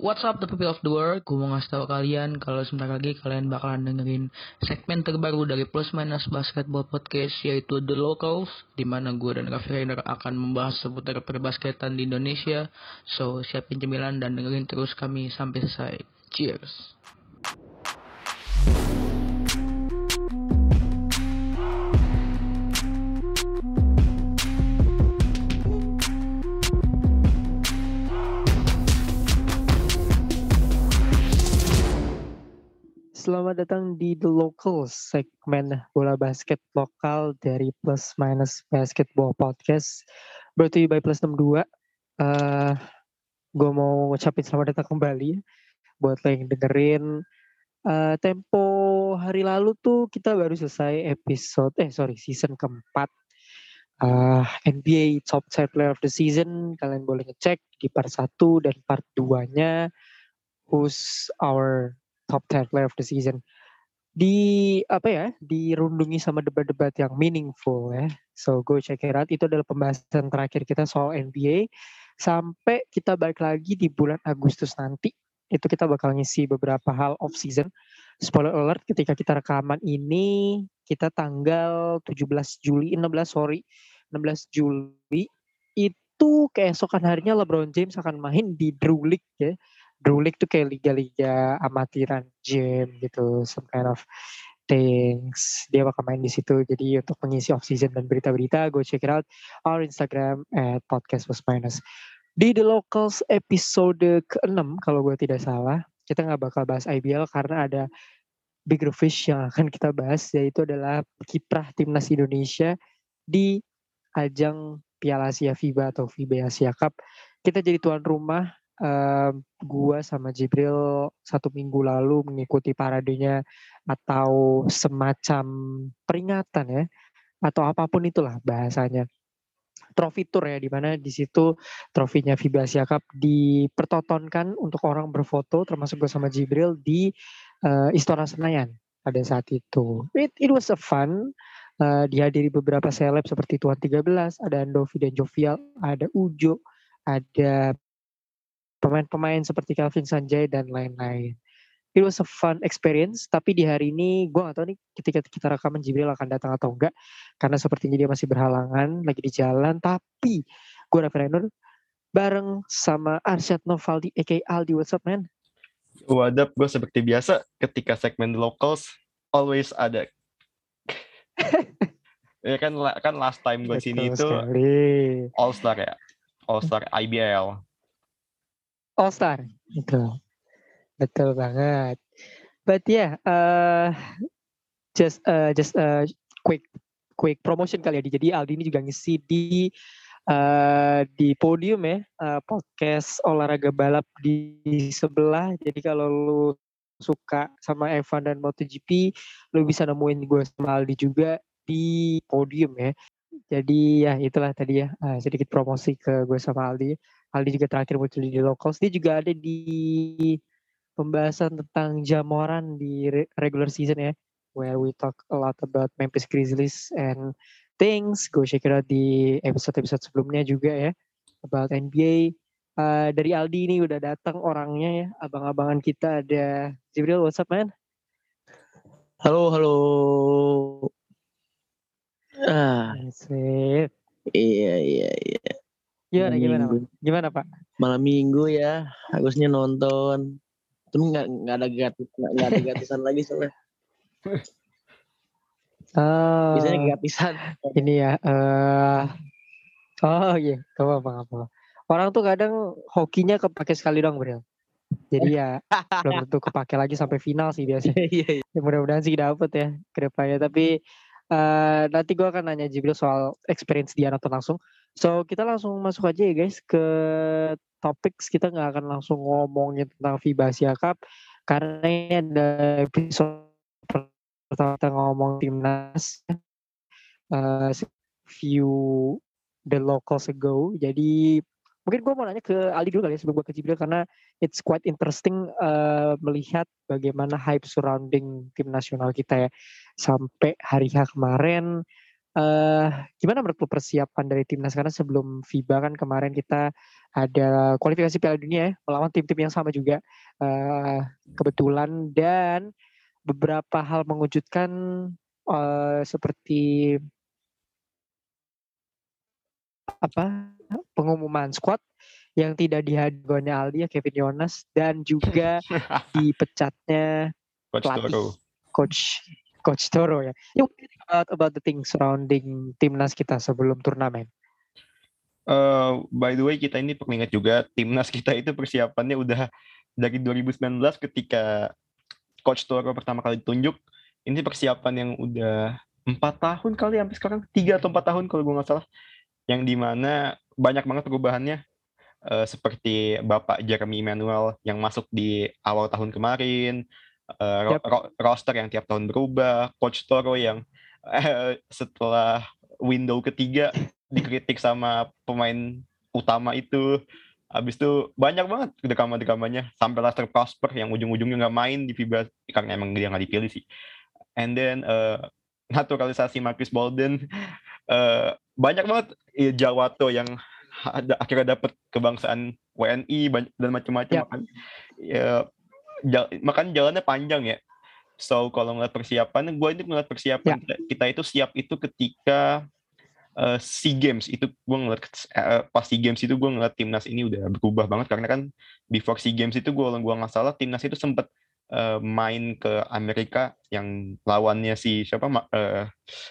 What's up the people of the world? Gue mau ngasih tau kalian kalau sebentar lagi kalian bakalan dengerin segmen terbaru dari Plus Minus Basketball Podcast yaitu The Locals di mana gue dan Raffi Rainer akan membahas seputar perbasketan di Indonesia. So siapin cemilan dan dengerin terus kami sampai selesai. Cheers. Selamat datang di The Local segmen bola basket lokal dari Plus Minus Basketball Podcast. You by Plus 62. Uh, gue mau ngucapin selamat datang kembali ya buat lo yang dengerin. Uh, tempo hari lalu tuh kita baru selesai episode, eh sorry season keempat. Uh, NBA Top 10 Player of the Season. Kalian boleh ngecek di part 1 dan part 2-nya. Who's our top 10 player of the season. Di apa ya dirundungi sama debat-debat yang meaningful ya. So go check it out. Itu adalah pembahasan terakhir kita soal NBA sampai kita balik lagi di bulan Agustus nanti itu kita bakal ngisi beberapa hal off season. Spoiler alert ketika kita rekaman ini kita tanggal 17 Juli 16 sorry 16 Juli itu keesokan harinya LeBron James akan main di Drew League ya Drew tuh kayak liga-liga amatiran gym gitu, some kind of things. Dia bakal main di situ. Jadi untuk mengisi off season dan berita-berita, go check it out our Instagram at podcast plus minus. Di The Locals episode ke-6 kalau gue tidak salah, kita nggak bakal bahas IBL karena ada bigger fish yang akan kita bahas yaitu adalah kiprah timnas Indonesia di ajang Piala Asia FIBA atau FIBA Asia Cup. Kita jadi tuan rumah uh, gua sama Jibril satu minggu lalu mengikuti paradenya atau semacam peringatan ya atau apa pun itulah bahasanya trofi tour ya di mana di situ trofinya FIBA Asia Cup dipertontonkan untuk orang berfoto termasuk gue sama Jibril di uh, Istora Senayan pada saat itu. It, it was a fun uh, dihadiri beberapa seleb seperti Tuan 13, ada Andovi dan Jovial, ada Ujo, ada pemain-pemain seperti Calvin Sanjay dan lain-lain. It was a fun experience, tapi di hari ini gue gak tahu nih ketika kita rekaman Jibril akan datang atau enggak, karena sepertinya dia masih berhalangan, lagi di jalan, tapi gue Raffi Rainer bareng sama Arsyad Novaldi, aka Aldi, what's up man? Wadap, gue seperti biasa ketika segmen locals always ada. ya kan kan last time gue sini itu All Star ya, All Star IBL. All Star. Betul. Betul banget. But yeah, uh, just uh, just uh, quick quick promotion kali ya. Jadi Aldi ini juga ngisi di uh, di podium ya uh, podcast olahraga balap di, sebelah. Jadi kalau lu suka sama Evan dan MotoGP, lu bisa nemuin gue sama Aldi juga di podium ya. Jadi ya itulah tadi ya uh, sedikit promosi ke gue sama Aldi. Aldi juga terakhir muncul di locals. Dia juga ada di pembahasan tentang jamoran di regular season ya. Where we talk a lot about Memphis Grizzlies and things. Go check it out di episode-episode sebelumnya juga ya. About NBA. Uh, dari Aldi ini udah datang orangnya ya. Abang-abangan kita ada Jibril, what's up man? Halo, halo. Ah. Iya, iya, iya. Gimana, gimana, Pak? Gimana, Pak? Malam minggu ya, harusnya nonton. Tapi nggak nggak ada gratis nggak ada gratisan lagi soalnya. Oh, Biasanya gratisan. Ini ya. Uh, oh iya, gak apa-apa, apa Orang tuh kadang hokinya kepake sekali dong, Bro. Jadi ya belum tentu kepake lagi sampai final sih biasanya. Iya, iya. ya, mudah-mudahan sih dapet ya ke depannya. Tapi uh, nanti gue akan nanya Jibril soal experience dia nonton langsung. So kita langsung masuk aja ya guys ke topik kita nggak akan langsung ngomongin tentang FIBA Asia Cup karena ini ada episode pertama kita ngomong timnas uh, few the locals ago. Jadi mungkin gue mau nanya ke Aldi dulu kali ya sebelum gue ke Jibril karena it's quite interesting uh, melihat bagaimana hype surrounding tim nasional kita ya sampai hari H kemarin uh, gimana menurut lu persiapan dari timnas? Karena sebelum FIBA kan kemarin kita ada kualifikasi Piala Dunia ya melawan tim-tim yang sama juga. Uh, kebetulan dan beberapa hal mengejutkan uh, seperti apa? Pengumuman squad yang tidak dihadirkannya Aldi ya Kevin Yonas dan juga dipecatnya Coach pelatih. Coach Coach Toro ya. You about about the things surrounding timnas kita sebelum turnamen. Uh, by the way kita ini perlu ingat juga timnas kita itu persiapannya udah dari 2019 ketika Coach Toro pertama kali ditunjuk ini persiapan yang udah empat tahun kali sampai sekarang tiga atau empat tahun kalau gue nggak salah yang di mana banyak banget perubahannya uh, seperti Bapak Jeremy Emmanuel yang masuk di awal tahun kemarin uh, yep. ro roster yang tiap tahun berubah, Coach Toro yang uh, setelah window ketiga dikritik sama pemain utama itu. Habis itu banyak banget drama-dramanya sampai Lester Prosper yang ujung-ujungnya nggak main di FIBA karena emang dia nggak dipilih sih. And then uh, naturalisasi Marcus Bolden uh, banyak banget ya, Jawato yang ada akhirnya dapat kebangsaan WNI dan macam-macam ya. makan ya makan jalannya panjang ya. So kalau ngeliat persiapan, gue ini ngeliat persiapan ya. kita itu siap itu ketika uh, SEA Games itu gue ngeliat uh, pas SEA Games itu gue ngeliat timnas ini udah berubah banget karena kan before SEA Games itu gue gue nggak salah timnas itu sempat uh, main ke Amerika yang lawannya si siapa uh,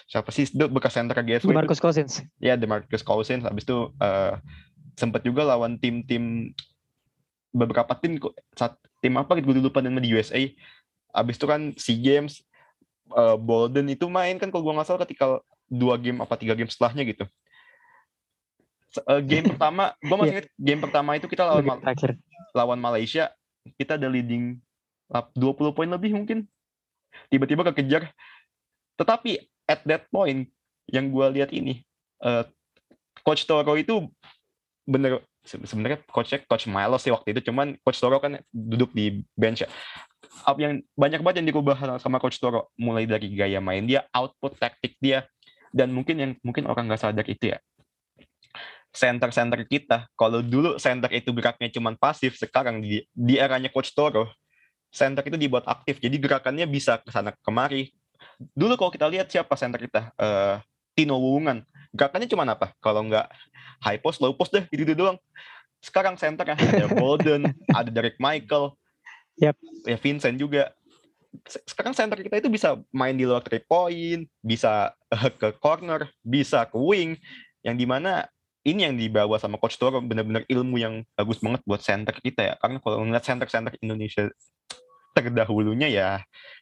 siapa sih itu bekas center GSW Marcus Cousins ya The Marcus Cousins habis itu uh, sempat juga lawan tim-tim beberapa tim saat tim apa gitu gue lupa nama di USA abis itu kan si Games uh, Bolden itu main kan kalau gue nggak salah ketika dua game apa tiga game setelahnya gitu. Uh, game pertama gue masih iya. ingat game pertama itu kita lawan Mal lawan Malaysia kita ada leading 20 poin lebih mungkin. Tiba-tiba kekejar. Tetapi at that point yang gue lihat ini uh, coach Toro itu bener sebenarnya coachnya coach Milos sih waktu itu cuman coach Toro kan duduk di bench ya. yang banyak banget yang diubah sama coach Toro. Mulai dari gaya main dia output taktik dia dan mungkin yang mungkin orang nggak sadar itu ya. Center-center kita kalau dulu center itu geraknya cuman pasif sekarang di di eranya coach Toro center itu dibuat aktif jadi gerakannya bisa ke sana kemari. Dulu kalau kita lihat siapa center kita? Uh, Tino Wungan gerakannya cuma apa kalau nggak high post, low post deh, gitu, -gitu doang. Sekarang center ya, ada Bolden, ada Derek Michael, yep. ya Vincent juga. Sekarang center kita itu bisa main di luar three point, bisa uh, ke corner, bisa ke wing, yang di mana ini yang dibawa sama Coach Toro benar-benar ilmu yang bagus banget buat center kita ya. Karena kalau ngeliat center-center Indonesia terdahulunya ya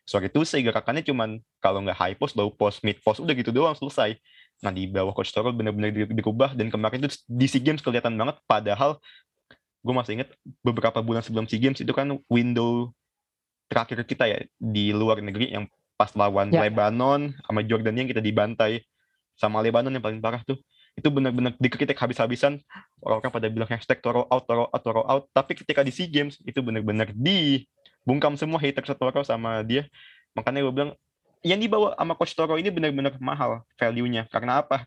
sorry itu sih gerakannya cuman kalau nggak high post, low post, mid post udah gitu doang selesai. Nah di bawah coach Toro benar-benar dirubah dan kemarin itu di SEA Games kelihatan banget. Padahal gue masih inget beberapa bulan sebelum SEA Games itu kan window terakhir kita ya di luar negeri yang pas lawan ya. Lebanon sama Jordania yang kita dibantai sama Lebanon yang paling parah tuh. Itu benar-benar dikritik habis-habisan. Orang-orang pada bilang hashtag Toro out, Toro out, Toro out. Tapi ketika di SEA Games itu benar-benar dibungkam semua hater Toro sama dia. Makanya gue bilang yang dibawa sama Coach Toro ini benar-benar mahal value-nya. Karena apa?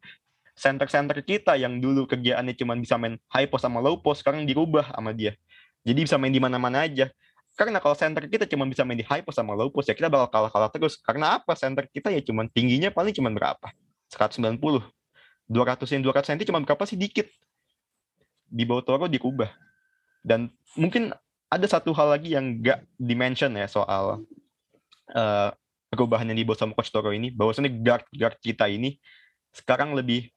Center-center kita yang dulu kerjaannya cuma bisa main high post sama low post, sekarang dirubah sama dia. Jadi bisa main di mana-mana aja. Karena kalau center kita cuma bisa main di high post sama low post, ya kita bakal kalah-kalah terus. Karena apa? Center kita ya cuma tingginya paling cuma berapa? 190. 200 yang 200 cm cuma berapa sih? Dikit. Di bawah Toro dirubah. Dan mungkin ada satu hal lagi yang gak dimention ya soal uh, perubahan yang dibawa sama Coach Toro ini, bahwasannya guard-guard kita ini sekarang lebih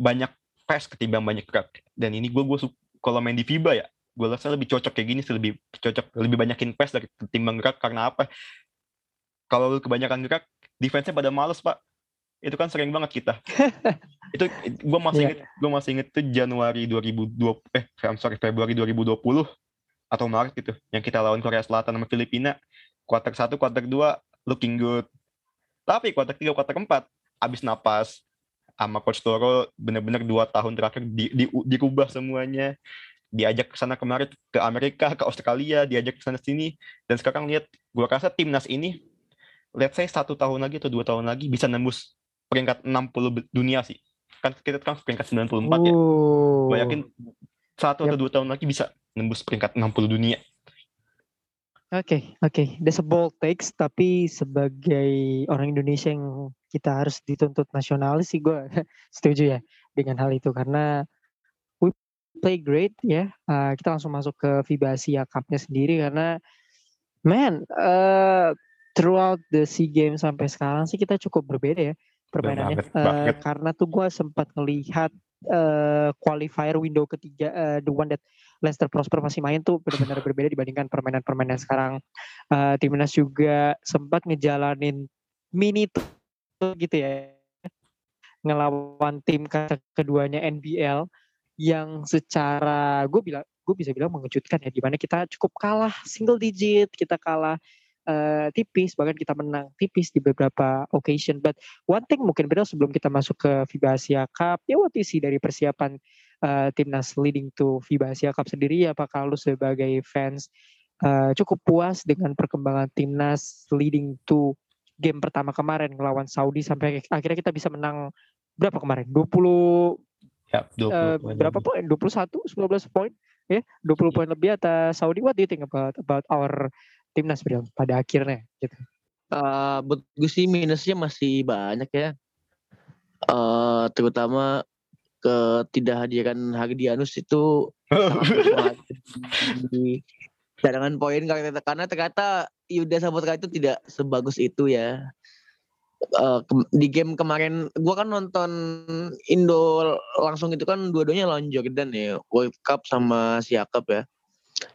banyak press ketimbang banyak gerak. Dan ini gue gue kalau main di FIBA ya, gue rasa lebih cocok kayak gini, lebih cocok lebih banyakin press dari ketimbang gerak karena apa? Kalau kebanyakan gerak, defense-nya pada males pak. Itu kan sering banget kita. itu gue masih yeah. inget, gue masih inget itu Januari 2020 eh I'm sorry Februari 2020 atau Maret gitu yang kita lawan Korea Selatan sama Filipina kuarter satu kuarter dua looking good. Tapi kuarter tiga, kuarter keempat, abis napas sama Coach Toro bener-bener dua tahun terakhir di, di, dirubah semuanya. Diajak ke sana kemarin ke Amerika, ke Australia, diajak ke sana sini. Dan sekarang lihat, gue rasa timnas ini, let's say satu tahun lagi atau dua tahun lagi bisa nembus peringkat 60 be- dunia sih. Kan kita kan peringkat 94 ya. Oh. Gue yakin satu Yap. atau dua tahun lagi bisa nembus peringkat 60 dunia. Oke, oke. That's a bold takes, tapi sebagai orang Indonesia yang kita harus dituntut nasionalis sih gue setuju ya dengan hal itu karena we play great ya. Uh, kita langsung masuk ke FIBA Asia Cup-nya sendiri karena man, uh, throughout the SEA Games sampai sekarang sih kita cukup berbeda ya permainannya. banget, Uh, banget. karena tuh gue sempat ngelihat uh, qualifier window ketiga, uh, the one that Leicester Prosper masih main tuh benar-benar berbeda dibandingkan permainan-permainan sekarang. Uh, timnas juga sempat ngejalanin mini tour gitu ya, ngelawan tim ke- keduanya NBL yang secara gue bilang gue bisa bilang mengejutkan ya, di mana kita cukup kalah single digit, kita kalah uh, tipis, bahkan kita menang tipis di beberapa occasion. But one thing mungkin benar sebelum kita masuk ke FIBA Asia Cup, ya you see dari persiapan uh, timnas leading to FIBA Asia Cup sendiri apakah lu sebagai fans uh, cukup puas dengan perkembangan timnas leading to game pertama kemarin ngelawan Saudi sampai akhirnya kita bisa menang berapa kemarin? 20 Ya, 20 uh, poin berapa poin? 21 19 poin ya 20 poin lebih atas Saudi. What do you think about about our timnas Bril pada akhirnya gitu? Eh, buat gue sih minusnya masih banyak ya. Eh terutama ketidakhadiran Hardianus itu di cadangan poin karena ternyata Yuda Saputra itu tidak sebagus itu ya. Eh, ke- di game kemarin gua kan nonton Indo langsung itu kan dua-duanya lawan Jordan ya World Cup sama Siakap ya.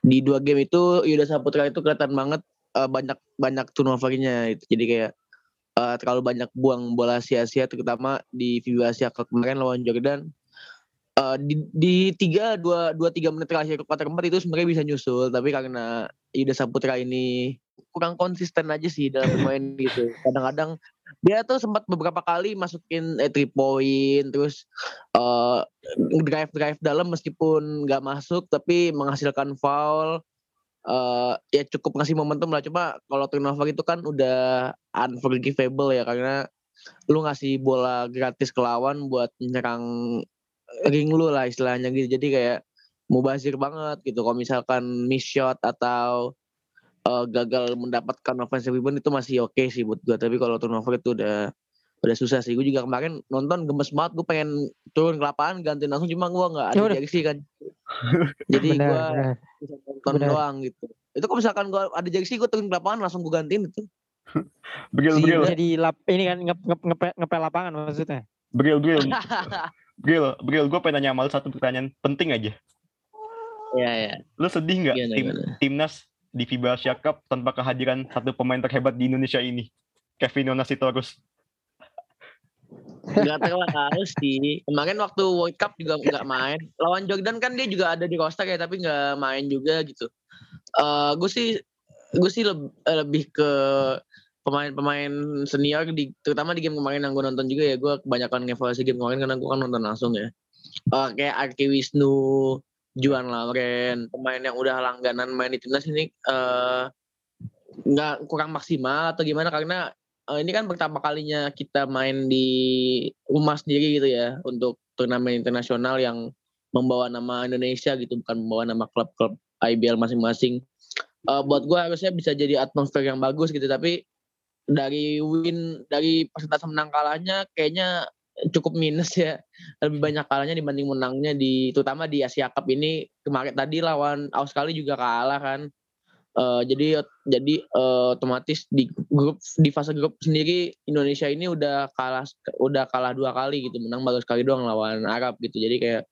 Di dua game itu Yuda Saputra itu kelihatan banget eh, banyak banyak turnovernya itu. Jadi kayak eh, terlalu banyak buang bola sia-sia terutama di FIBA Asia Cup kemarin lawan Jordan. Eh, di, di tiga dua dua tiga menit terakhir kuarter keempat itu sebenarnya bisa nyusul tapi karena Yuda Saputra ini kurang konsisten aja sih dalam bermain gitu. Kadang-kadang dia tuh sempat beberapa kali masukin eh, three point terus eh drive drive dalam meskipun nggak masuk tapi menghasilkan foul eh ya cukup ngasih momentum lah. Cuma kalau turnover itu kan udah unforgivable ya karena lu ngasih bola gratis ke lawan buat nyerang ring lu lah istilahnya gitu. Jadi kayak mubazir banget gitu. Kalau misalkan miss shot atau eh, gagal mendapatkan offensive rebound itu masih oke sih buat gua. Tapi kalau turnover itu udah udah susah sih gue juga kemarin nonton gemes banget gue pengen turun ke lapangan ganti langsung cuma gua nggak ada Ya jersey kan jadi bisa nonton Benar. doang gitu itu kalau misalkan gua ada jersey gue turun ke lapangan langsung gue gantiin itu Bril, Iya. Bril, jadi lap ini kan nge, nge, ngepe, ngepel lapangan maksudnya Bril, Bril, Bril, Bril, gue pengen nanya sama lu satu pertanyaan penting aja. ya ya Lu sedih nggak Gimana, tim, gimana? timnas di FIBA Asia Cup tanpa kehadiran satu pemain terhebat di Indonesia ini? Kevin Onasitorus. Gak terlalu sih. Kemarin waktu World Cup juga nggak main. Lawan Jordan kan dia juga ada di roster ya, tapi nggak main juga gitu. Eh gue sih gue sih leb- eh, lebih ke pemain-pemain senior di terutama di game kemarin yang gue nonton juga ya gue kebanyakan ngevaluasi game kemarin karena gue kan nonton langsung ya Eh, kayak Arki Wisnu Juan Lauren pemain yang udah langganan main di timnas ini nggak kurang maksimal atau gimana karena eh, ini kan pertama kalinya kita main di rumah sendiri gitu ya untuk turnamen internasional yang membawa nama Indonesia gitu bukan membawa nama klub-klub IBL masing-masing. Eh, buat gue harusnya bisa jadi atmosfer yang bagus gitu tapi dari win dari persentase menang kalahnya kayaknya cukup minus ya. Lebih banyak kalahnya dibanding menangnya di terutama di Asia Cup ini. Kemarin tadi lawan Australia juga kalah kan Eh, jadi jadi eh, otomatis di grup di fase grup sendiri Indonesia ini udah kalah udah kalah dua kali gitu. Menang baru sekali doang lawan Arab gitu. Jadi kayak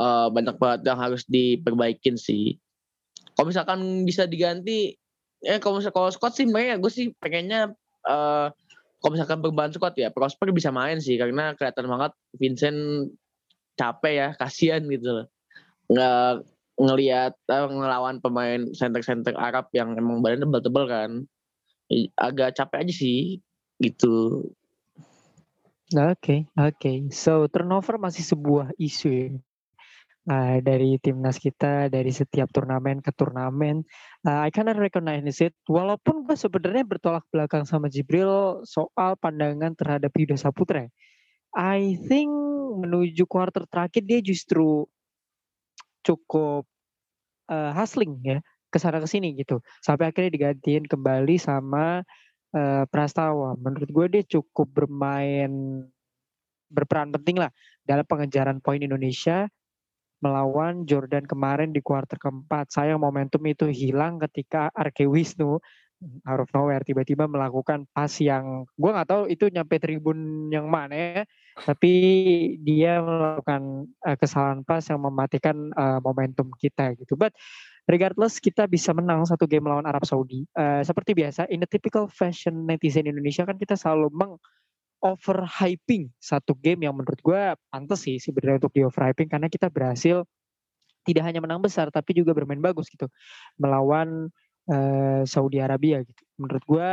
eh, banyak banget yang harus diperbaikin sih. Kalau misalkan bisa diganti eh kalau misal kalau squad sih sebenarnya gue sih pengennya eh kalau misalkan perubahan squad ya Prosper bisa main sih. Karena kelihatan banget Vincent capek ya kasihan gitu loh. Nggak ngelihat eh, ngelawan pemain center-center Arab yang emang badannya tebel-tebel kan agak capek aja sih gitu Oke, oke. So turnover masih sebuah isu ya. uh, dari timnas kita dari setiap turnamen ke turnamen. Uh, I cannot recognize it. Walaupun gue sebenarnya bertolak belakang sama Jibril soal pandangan terhadap Yuda Saputra. I think menuju quarter terakhir dia justru cukup uh, hustling ya ke sana ke sini gitu. Sampai akhirnya digantiin kembali sama uh, Prastawa. Menurut gue dia cukup bermain berperan penting lah dalam pengejaran poin Indonesia melawan Jordan kemarin di kuarter keempat. Sayang momentum itu hilang ketika Arke Wisnu out of nowhere tiba-tiba melakukan pas yang gue nggak tahu itu nyampe tribun yang mana ya tapi dia melakukan uh, kesalahan pas yang mematikan uh, momentum kita gitu. But regardless kita bisa menang satu game melawan Arab Saudi. Uh, seperti biasa in the typical fashion netizen Indonesia kan kita selalu meng overhyping satu game yang menurut gue pantas sih sebenarnya untuk di overhyping karena kita berhasil tidak hanya menang besar tapi juga bermain bagus gitu. Melawan uh, Saudi Arabia gitu. Menurut gue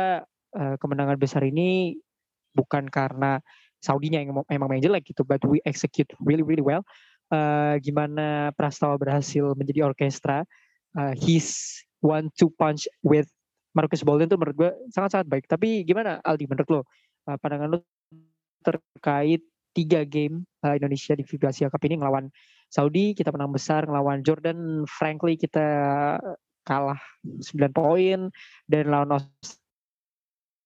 uh, kemenangan besar ini bukan karena Saudinya yang emang main jelek gitu, but we execute really really well. Uh, gimana Prastawa berhasil menjadi orkestra, uh, his one two punch with Marcus Bolden itu menurut gue sangat-sangat baik. Tapi gimana Aldi menurut lo? Uh, pandangan lo terkait tiga game uh, Indonesia di FIBA Asia Cup ini ngelawan Saudi kita menang besar ngelawan Jordan frankly kita kalah 9 poin dan lawan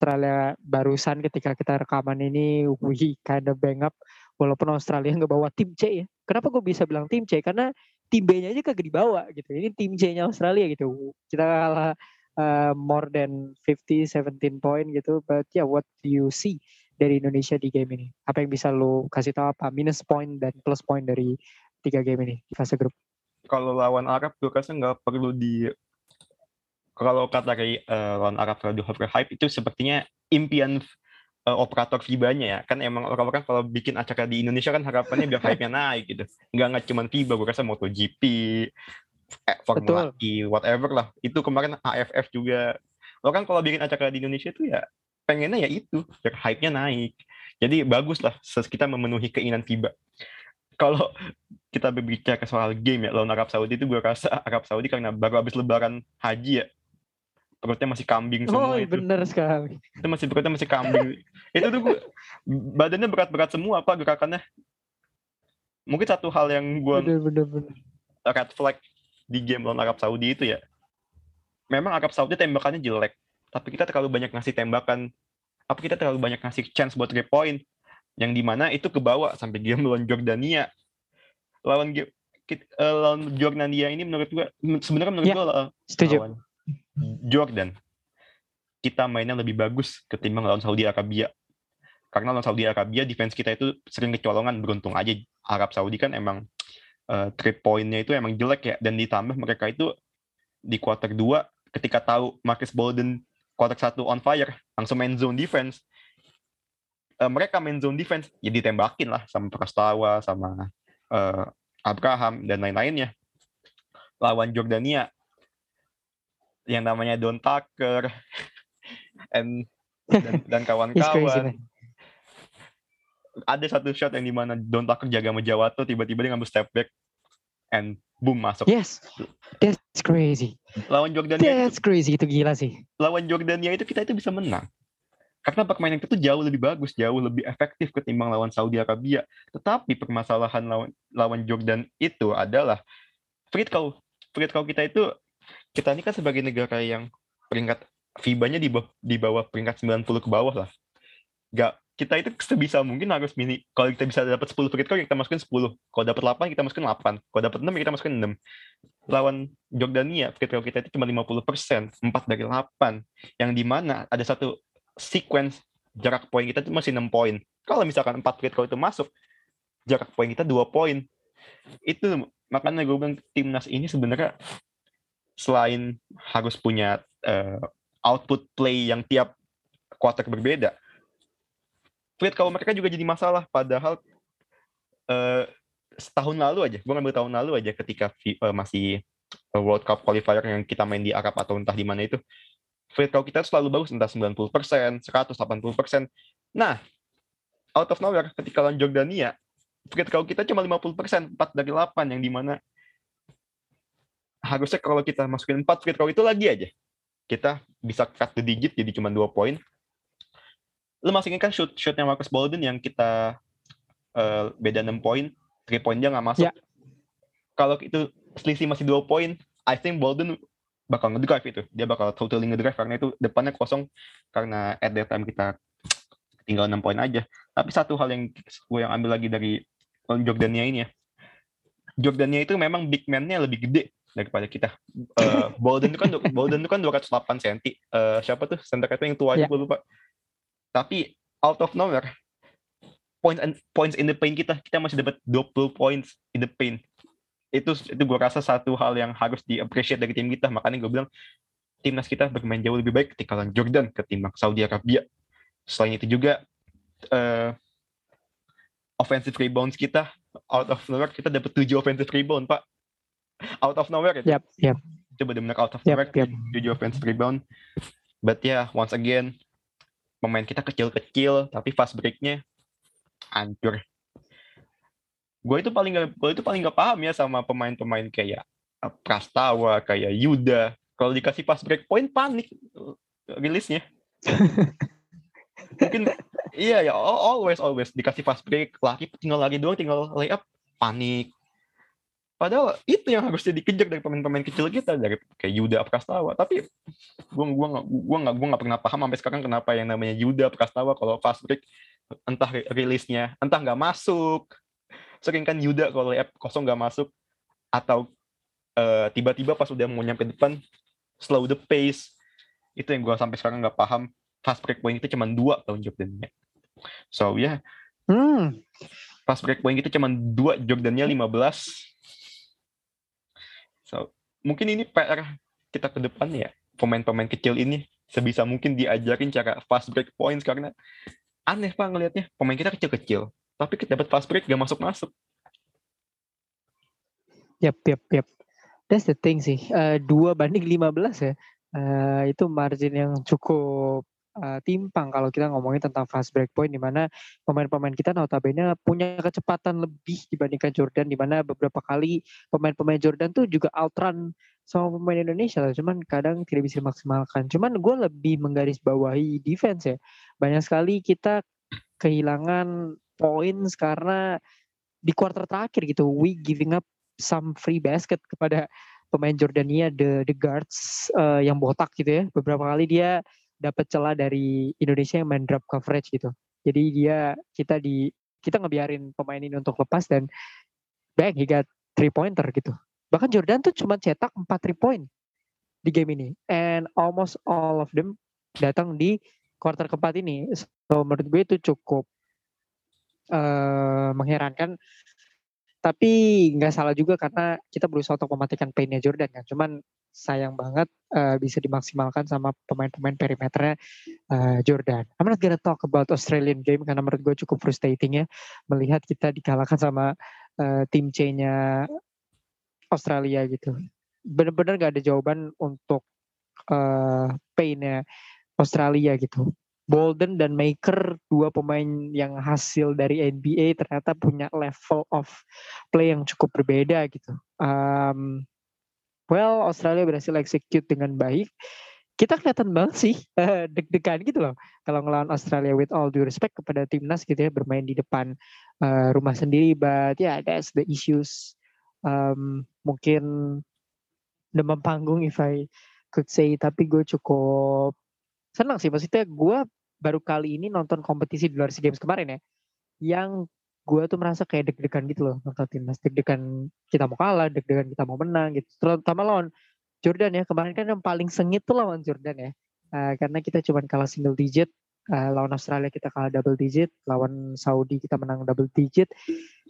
Australia barusan ketika kita rekaman ini we kind of bang up. Walaupun Australia nggak bawa tim C ya. Kenapa gue bisa bilang tim C? Karena tim B-nya aja kagak dibawa gitu. Ini tim C-nya Australia gitu. Kita kalah uh, more than 50 17 poin gitu. But yeah what do you see dari Indonesia di game ini? Apa yang bisa lo kasih tahu apa minus point dan plus point dari tiga game ini di fase grup? Kalau lawan Arab, gue rasa nggak perlu di kalau kata dari uh, lawan Arab kalau di hype itu sepertinya impian uh, operator FIBA-nya ya. Kan emang orang-orang kalau bikin acara di Indonesia kan harapannya biar hype-nya naik gitu. Nggak nggak cuma FIBA, gue rasa MotoGP, eh, Formula E, whatever lah. Itu kemarin AFF juga. Lo kan kalau bikin acara di Indonesia itu ya pengennya ya itu biar hype-nya naik jadi bagus lah kita memenuhi keinginan FIBA kalau kita berbicara soal game ya lawan Arab Saudi itu gue rasa Arab Saudi karena baru habis lebaran haji ya perutnya masih kambing semua oh, itu. bener sekali. Itu masih perutnya masih kambing. itu tuh gue, badannya berat-berat semua apa gerakannya. Mungkin satu hal yang gue bener, bener, bener. red flag di game lawan Arab Saudi itu ya. Memang Arab Saudi tembakannya jelek tapi kita terlalu banyak ngasih tembakan apa kita terlalu banyak ngasih chance buat three point yang di mana itu kebawa sampai game lawan Jordania lawan game uh, lawan Jordania ini menurut gua sebenarnya menurut ya, gua setuju. lawan Jordan kita mainnya lebih bagus ketimbang lawan Saudi Arabia karena lawan Saudi Arabia defense kita itu sering kecolongan beruntung aja Arab Saudi kan emang uh, pointnya itu emang jelek ya dan ditambah mereka itu di quarter 2 ketika tahu Marcus Bolden quarter satu on fire, langsung main zone defense. Uh, mereka main zone defense, ya ditembakin lah sama Prastawa, sama uh, Abraham, dan lain-lainnya. Lawan Jordania, yang namanya Don Tucker, and, dan, dan kawan-kawan. Ada satu shot yang di mana Don Tucker jaga sama Jawato, tiba-tiba dia ngambil step back, and boom masuk. Yes, that's crazy. Lawan Jordania That's itu, crazy itu gila sih. Lawan Jordania itu kita itu bisa menang. Karena permainan kita itu jauh lebih bagus, jauh lebih efektif ketimbang lawan Saudi Arabia. Tetapi permasalahan lawan lawan Jordan itu adalah. Free throw kita itu kita ini kan sebagai negara yang peringkat FIBA-nya di bawah, di bawah peringkat 90 ke bawah lah. Gak kita itu sebisa mungkin harus mini kalau kita bisa dapat 10 free throw kita masukin 10 kalau dapat 8 kita masukin 8 kalau dapat 6 kita masukin 6 lawan Jordania free throw kita itu cuma 50 persen 4 dari 8 yang di mana ada satu sequence jarak poin kita itu masih 6 poin. Kalau misalkan 4 free throw itu masuk jarak poin kita 2 poin. Itu makanya gue bilang timnas ini sebenarnya selain harus punya uh, output play yang tiap quarter berbeda tweet kalau mereka juga jadi masalah padahal uh, setahun lalu aja gue ngambil tahun lalu aja ketika uh, masih World Cup qualifier yang kita main di Arab atau entah di mana itu free throw kita selalu bagus entah 90%, 180%. Nah, out of nowhere ketika lawan Jordania free throw kita cuma 50%, 4 dari 8 yang di mana harusnya kalau kita masukin 4 free throw itu lagi aja. Kita bisa cut the digit jadi cuma 2 poin. Lu masih ingat kan shoot shootnya Marcus Bolden yang kita uh, beda 6 poin, 3 poin dia nggak masuk. Ya. Kalau itu selisih masih 2 poin, I think Bolden bakal ngedrive itu. Dia bakal totally ngedrive karena itu depannya kosong karena at that time kita tinggal 6 poin aja. Tapi satu hal yang gue yang ambil lagi dari Jordania ini ya. Jordania itu memang big man-nya lebih gede daripada kita. Uh, Bolden itu kan Bolden itu kan 208 cm. Uh, siapa tuh center itu yang tua yeah. gue lupa. Tapi out of nowhere points and points in the paint kita kita masih dapat 20 points in the paint. Itu itu gue rasa satu hal yang harus di appreciate dari tim kita. Makanya gue bilang timnas kita bermain jauh lebih baik ketika lawan Jordan ketimbang Saudi Arabia. Selain itu juga uh, offensive rebounds kita out of nowhere kita dapat 7 offensive rebound, Pak. Out of nowhere ya. Yep, yep. Coba benar out of yep, nowhere yep. 7 offensive rebound. But yeah, once again pemain kita kecil-kecil tapi fast break-nya hancur. Gue itu paling gak, gue itu paling gak paham ya sama pemain-pemain kayak eh, Prastawa, kayak Yuda. Kalau dikasih fast break point panik eh, rilisnya. Mungkin iya ya always always dikasih fast break lari tinggal lari doang tinggal layup panik. Padahal itu yang harusnya dikejar dari pemain-pemain kecil kita dari kayak Yuda Prastawa. Tapi gua nggak gua nggak gua nggak pernah paham sampai sekarang kenapa yang namanya Yuda Prastawa kalau fast break entah rilisnya entah nggak masuk sering kan Yuda kalau layup kosong nggak masuk atau tiba tiba-tiba pas udah mau nyampe depan slow the pace itu yang gue sampai sekarang nggak paham fast break point itu cuma dua tahun Jordannya so ya yeah. hmm. fast break point itu cuma dua Jordannya 15 so mungkin ini PR kita ke depan ya pemain-pemain kecil ini sebisa mungkin diajarin cara fast break points karena aneh pak ngelihatnya pemain kita kecil-kecil tapi kita dapat fast break gak masuk-masuk Yap, yap, yap. That's the thing sih. Uh, dua banding 15 ya. Uh, itu margin yang cukup uh, timpang kalau kita ngomongin tentang fast break point di mana pemain-pemain kita notabene punya kecepatan lebih dibandingkan Jordan di mana beberapa kali pemain-pemain Jordan tuh juga outrun sama pemain Indonesia. Cuman kadang tidak bisa dimaksimalkan. Cuman gue lebih menggarisbawahi defense ya. Banyak sekali kita kehilangan points karena di quarter terakhir gitu we giving up some free basket kepada pemain Jordania the the guards uh, yang botak gitu ya. Beberapa kali dia dapat celah dari Indonesia yang main drop coverage gitu. Jadi dia kita di kita ngebiarin pemain ini untuk lepas dan bang he got three pointer gitu. Bahkan Jordan tuh cuma cetak 4 three point di game ini and almost all of them datang di quarter keempat ini. So menurut gue itu cukup uh, mengherankan tapi nggak salah juga karena kita berusaha untuk mematikan painnya Jordan kan. Cuman sayang banget uh, bisa dimaksimalkan sama pemain-pemain perimeternya uh, Jordan. I'm not gonna talk about Australian game karena menurut gue cukup frustrating ya melihat kita dikalahkan sama uh, tim C-nya Australia gitu. Bener-bener gak ada jawaban untuk uh, painnya Australia gitu. Bolden dan Maker dua pemain yang hasil dari NBA ternyata punya level of play yang cukup berbeda gitu. Um, well Australia berhasil execute dengan baik. Kita kelihatan banget sih uh, deg-degan gitu loh kalau ngelawan Australia with all due respect kepada timnas gitu ya bermain di depan uh, rumah sendiri. But yeah that's the issues. Um, mungkin demam panggung if I could say tapi gue cukup senang sih maksudnya gue baru kali ini nonton kompetisi di luar SEA Games kemarin ya, yang gue tuh merasa kayak deg-degan gitu loh nonton timnas, deg-degan kita mau kalah, deg-degan kita mau menang gitu. Terutama lawan Jordan ya, kemarin kan yang paling sengit tuh lawan Jordan ya, uh, karena kita cuma kalah single digit, uh, lawan Australia kita kalah double digit, lawan Saudi kita menang double digit,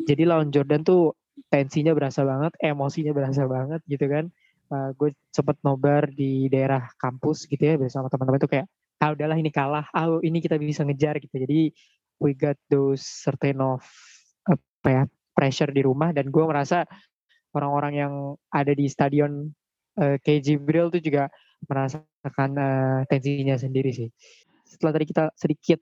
jadi lawan Jordan tuh tensinya berasa banget, emosinya berasa banget gitu kan. Uh, gue sempet nobar di daerah kampus gitu ya bersama teman-teman tuh kayak ah udahlah ini kalah, ah ini kita bisa ngejar gitu. Jadi we got those certain of apa ya pressure di rumah dan gue merasa orang-orang yang ada di stadion uh, kayak Jibril tuh juga merasakan uh, tensinya sendiri sih. Setelah tadi kita sedikit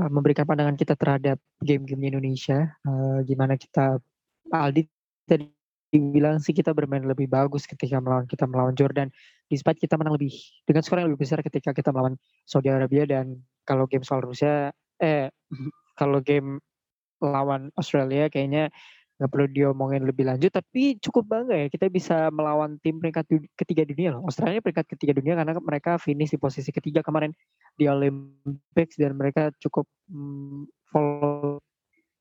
uh, memberikan pandangan kita terhadap game-game Indonesia. Uh, gimana kita Aldi tadi bilang sih kita bermain lebih bagus ketika melawan kita melawan Jordan. Despite kita menang lebih dengan skor yang lebih besar ketika kita melawan Saudi Arabia dan kalau game soal Rusia eh kalau game lawan Australia kayaknya nggak perlu diomongin lebih lanjut tapi cukup bangga ya kita bisa melawan tim peringkat ketiga dunia loh Australia peringkat ketiga dunia karena mereka finish di posisi ketiga kemarin di Olympics dan mereka cukup mm, follow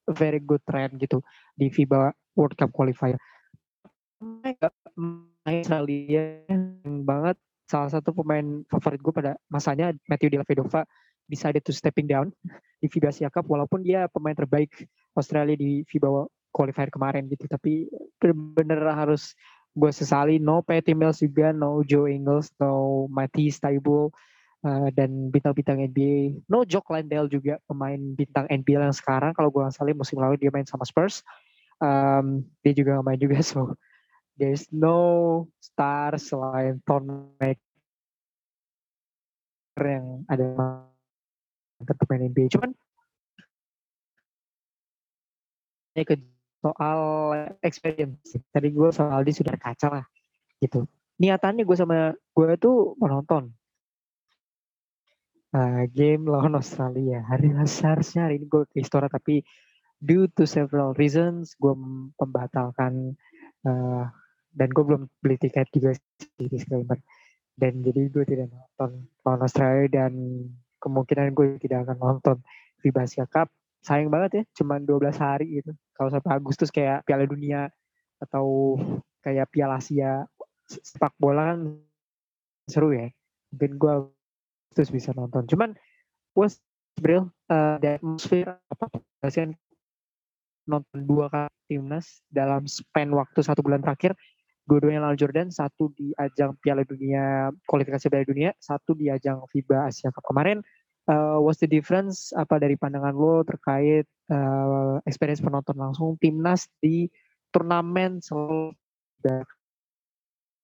very good trend gitu di FIBA World Cup qualifier Australia banget. Salah satu pemain favorit gue pada masanya Matthew Dellavedova. Decided to stepping down di FIBA Asia Cup walaupun dia pemain terbaik Australia di FIBA qualifier kemarin gitu. Tapi bener-bener harus gue sesali no Patty Mills juga no Joe Ingles no Matisse Taibul uh, dan bintang-bintang NBA no Jock Landale juga pemain bintang NBA yang sekarang. Kalau gue nggak salah musim lalu dia main sama Spurs. Um, dia juga gak main juga so there's no star selain Ton Maker yang ada pemain NBA cuman ke soal experience. Tadi gue sama Aldi sudah kaca lah gitu. Niatannya gue sama gue tuh menonton uh, game lawan Australia. Hari seharusnya hari ini gue ke Istora tapi due to several reasons gue membatalkan uh, dan gue belum beli tiket juga sih disclaimer. Dan jadi gue tidak nonton lawan Australia dan kemungkinan gue tidak akan nonton FIBA Cup. Sayang banget ya cuman 12 hari gitu. Kalau sampai Agustus kayak Piala Dunia atau kayak Piala Asia sepak bola kan seru ya. Mungkin gue terus bisa nonton. Cuman was real uh, the atmosphere apa nonton dua kali timnas dalam span waktu satu bulan terakhir dua-duanya lawan Jordan satu di ajang Piala Dunia kualifikasi Piala Dunia satu di ajang FIBA Asia Cup kemarin. Uh, what's the difference? Apa dari pandangan lo terkait uh, experience penonton langsung timnas di turnamen selalu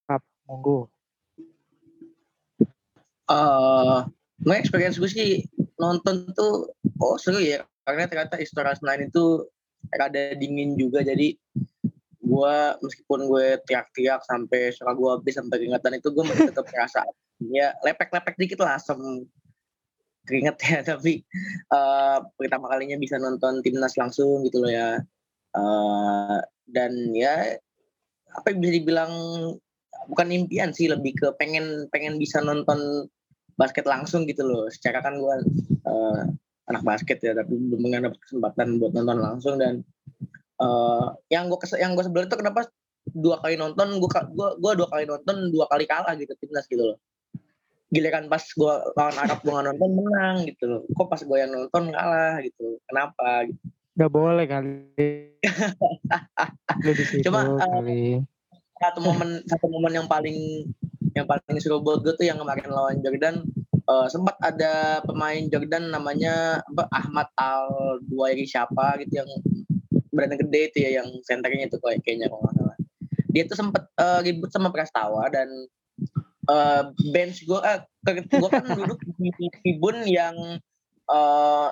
Cup? Monggo. Uh, my experience gue sih nonton tuh oh seru ya. Karena ternyata Istora Senayan itu rada dingin juga jadi gue meskipun gue teriak-teriak sampai suara gue habis sampai keringatan itu gue masih tetap merasa ya lepek-lepek dikit lah asam keringet ya. Tapi uh, pertama kalinya bisa nonton timnas langsung gitu loh ya. Uh, dan ya apa yang bisa dibilang bukan impian sih lebih ke pengen pengen bisa nonton basket langsung gitu loh. Secara kan gue uh, anak basket ya tapi belum mendapat kesempatan buat nonton langsung dan uh, yang gue yang gue sebelum itu kenapa dua kali nonton gue gue dua kali nonton dua kali kalah gitu timnas gitu loh. Giliran pas gue lawan Arab gue nggak nonton menang gitu loh. Kok pas gue yang nonton kalah gitu kenapa gitu. Gak boleh kali. Cuma uh, satu momen satu momen yang paling yang paling seru buat gue tuh yang kemarin lawan Jordan uh, sempat ada pemain Jordan namanya apa Ahmad Al Duairi siapa gitu yang berani gede itu ya yang senternya itu kayaknya kalau nggak salah. Dia tuh sempat uh, ribut sama Prastawa dan uh, bench gue uh, gue kan duduk di tribun yang uh,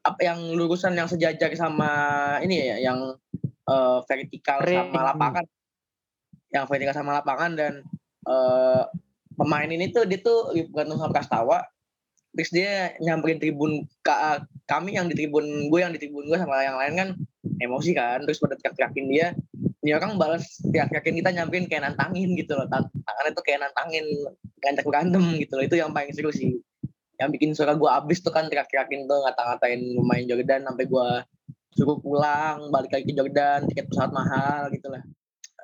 apa yang lurusan yang sejajar sama ini ya yang uh, vertikal sama lapangan. Yang vertikal sama lapangan dan uh, pemain ini tuh dia tuh bukan sama Prastawa terus dia nyamperin tribun kami yang di tribun gue yang di tribun gue sama yang lain kan emosi kan. Terus pada teriak-teriakin dia. Ini orang balas teriak-teriakin kita nyamperin kayak nantangin gitu loh. Tangannya tuh kayak nantangin ngajak berantem gitu loh. Itu yang paling seru sih. Yang bikin suara gue abis tuh kan teriak-teriakin tuh ngata-ngatain pemain Jordan sampai gue suruh pulang balik lagi ke Jordan tiket pesawat mahal gitu lah.